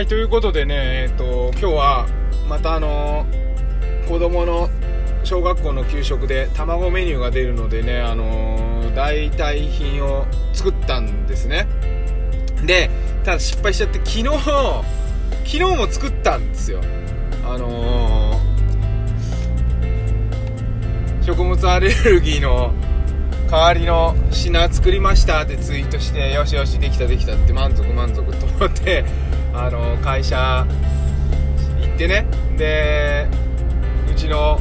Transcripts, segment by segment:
はいということでねえっ、と今日はまたあの子供の小学校の給食で卵メニューが出るのでねあの代替品を作ったんですね。でただ失敗しちゃって昨日昨日も作ったんですよ。あのー食物アレルギーの代わりの品作りましたってツイートしてよしよしできたできたって満足満足と思ってあの会社行ってね。でうちの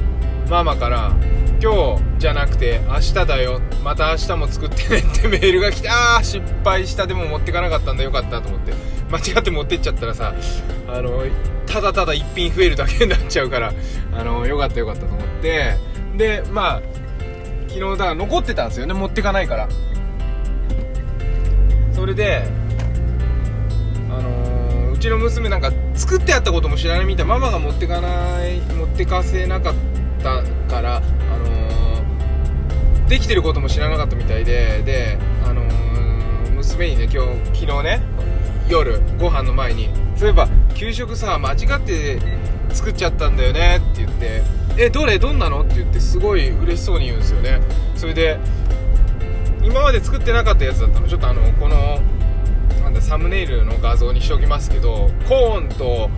ママから今日じゃなくて明日だよ。また明日も作ってねってメールが来てああ失敗した。でも持ってかなかったんだ。よかったと思って。間違って持ってっちゃったらさあのただただ一品増えるだけになっちゃうからあのよかったよかったと思って。でまあ昨日だから残ってたんですよね。持ってかないから。それでちの娘なんか作ってあったことも知らないみたいママが持ってかない持ってかせなかったからあのーできてることも知らなかったみたいでであのー娘にね今日昨日ね夜ご飯の前にそういえば給食さ間違って作っちゃったんだよねって言ってえどれどんなのって言ってすごい嬉しそうに言うんですよね。それで今まで作ってなかったやつだったの。ちょっとあのこのサムネイルの画像にしておきますけどコーンと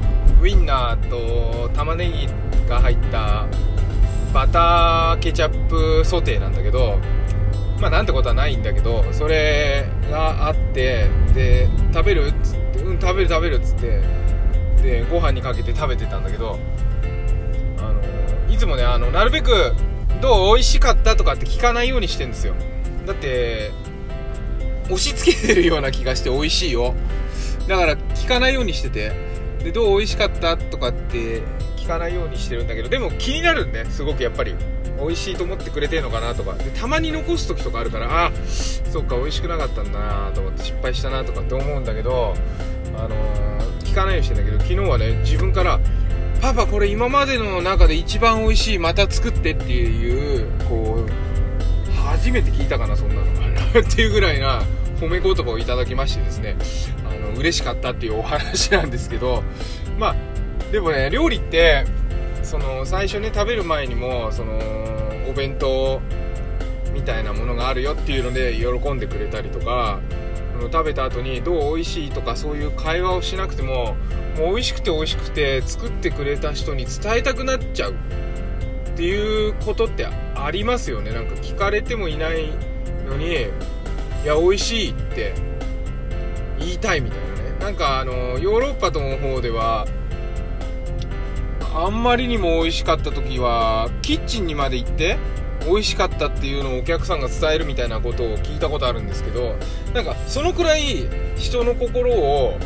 ウインナーと玉ねぎが入ったバターケチャップソテーなんだけどまあなんてことはないんだけどそれがあってで食べるっつってうん食べる食べるっつってでご飯にかけて食べてたんだけどあのいつもねあのなるべくどう美味しかったとかって聞かないようにしてんですよ。だって押し付けてるような気がして美味しいよ。だから聞かないようにしてて。でどう美味しかったとかって聞かないようにしてるんだけど。でも気になるんね。すごくやっぱり。美味しいと思ってくれてるのかなとか。でたまに残す時とかあるからあそっか美味しくなかったんだなと思って失敗したなとかって思うんだけどあのー聞かないようにしてんだけど昨日はね自分からパパこれ今までの中で一番美味しいまた作ってっていうこう初めて聞いたかなそんなの。っていうぐらいな褒め言葉をいただきましてですねあの嬉しかったっていうお話なんですけどまあでもね料理ってその最初ね食べる前にもそのお弁当みたいなものがあるよっていうので喜んでくれたりとか食べた後にどう美味しいとかそういう会話をしなくてももう美味しくて美味しくて作ってくれた人に伝えたくなっちゃうっていうことってありますよね。なんか聞かれてもいないのにいや美味しいって言いたいみたいなね。なんかあのヨーロッパの方ではあんまりにも美味しかった時はキッチンにまで行って美味しかったっていうのをお客さんが伝えるみたいなことを聞いたことあるんですけどなんかそのくらい人の心を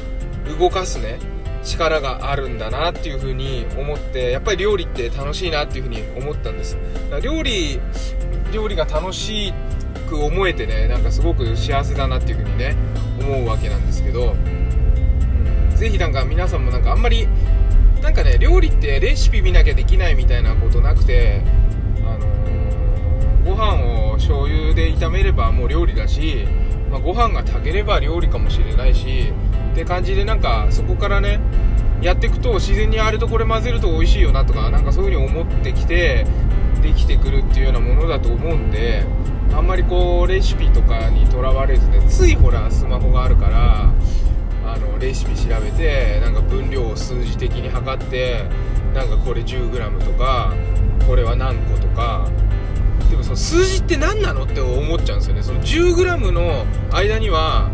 動かすね力があるんだなっていう風に思ってやっぱり料理って楽しいなっていう風に思ったんです。料理料理が楽しく思えてねなんかすごく幸せだなっていう風にね思うわけなんですけど、うん、ぜひなんか皆さんもなんかあんまりなんかね料理ってレシピ見なきゃできないみたいなことなくてあのーご飯を醤油で炒めればもう料理だし、まあ、ご飯が炊ければ料理かもしれないしって感じでなんかそこからねやっていくと自然にあれとこれ混ぜると美味しいよなとかなんかそういう風に思ってきてできてくるっていうようなものだと思うんであんまりこうレシピとかにとらわれずねついほらスマホがあるからあのレシピ調べてなんか分量を数字的に測ってなんかこれ 10g とかこれは何個とかでもその数字って何なのって思っちゃうんですよね。その 10g の間には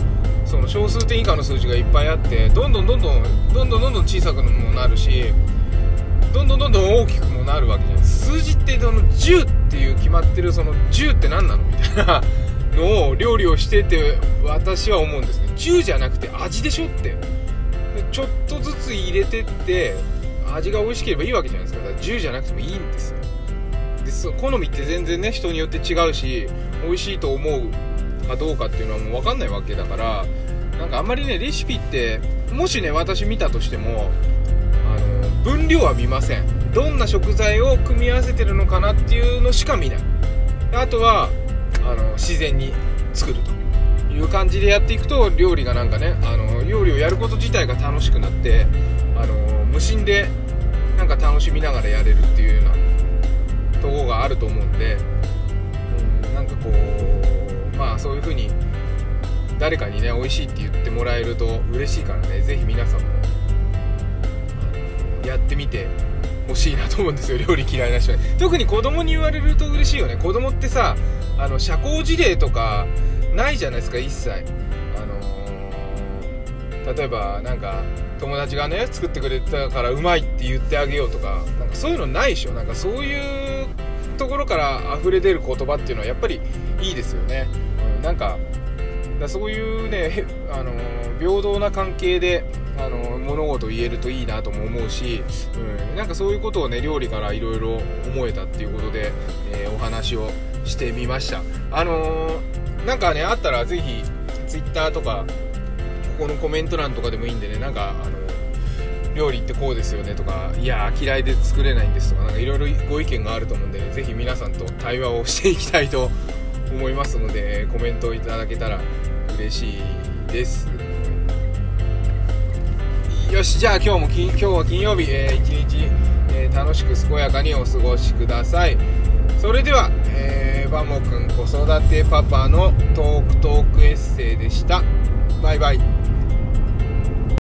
その小数点以下の数字がいっぱいあってどんどんどんどんどんどんどん小さくもなるしどんどんどんどん大きくもなるわけ。じゃない数字ってその10っていう決まってるその10って何なのみたいなのを料理をしてて私は思うんですね。10じゃなくて味でしょって。ちょっとずつ入れてって味が美味しければいいわけじゃないですか。だから10じゃなくてもいいんですよ。です好みって全然ね人によって違うし美味しいと思うかどうかっていうのはもう分かんないわけだからなんかあんまりねレシピってもしね私見たとしても分量は見ません。どんな食材を組み合わせてるのかなっていうのしか見ない。あとはあの自然に作るという感じでやっていくと料理がなんかねあの料理をやること自体が楽しくなってあの無心でなんか楽しみながらやれるっていうようなとこがあると思うんで、うん、なんかこうまあそういう風に誰かにね美味しいって言ってもらえると嬉しいからね是非皆さんもってみてほしいなと思うんですよ。料理嫌いな人に。特に子供に言われると嬉しいよね。子供ってさあの社交辞令とかないじゃないですか一切。あのー、例えばなんか友達がね作ってくれたからうまいって言ってあげようとかなんかそういうのないでしょ。なんかそういうところから溢れ出る言葉っていうのはやっぱりいいですよね、うん、なんかだそういうね、あの平等な関係であの物事言えるといいなとも思うし、うん、なんかそういうことをね料理からいろいろ思えたっていうことで、えー、お話をしてみました。あのー、なんかねあったらぜひ Twitter とかここのコメント欄とかでもいいんでねなんかあの料理ってこうですよねとかいや嫌いで作れないんですとかなんかいろいろご意見があると思うんで、ね、ぜひ皆さんと対話をしていきたいと思いますのでコメントをいただけたら嬉しいです。よしじゃあ今日も今日は金曜日、えー、一日、えー、楽しく健やかにお過ごしください。それでは、え、バモくん子育てパパのトークトークエッセイでした。バイバイ。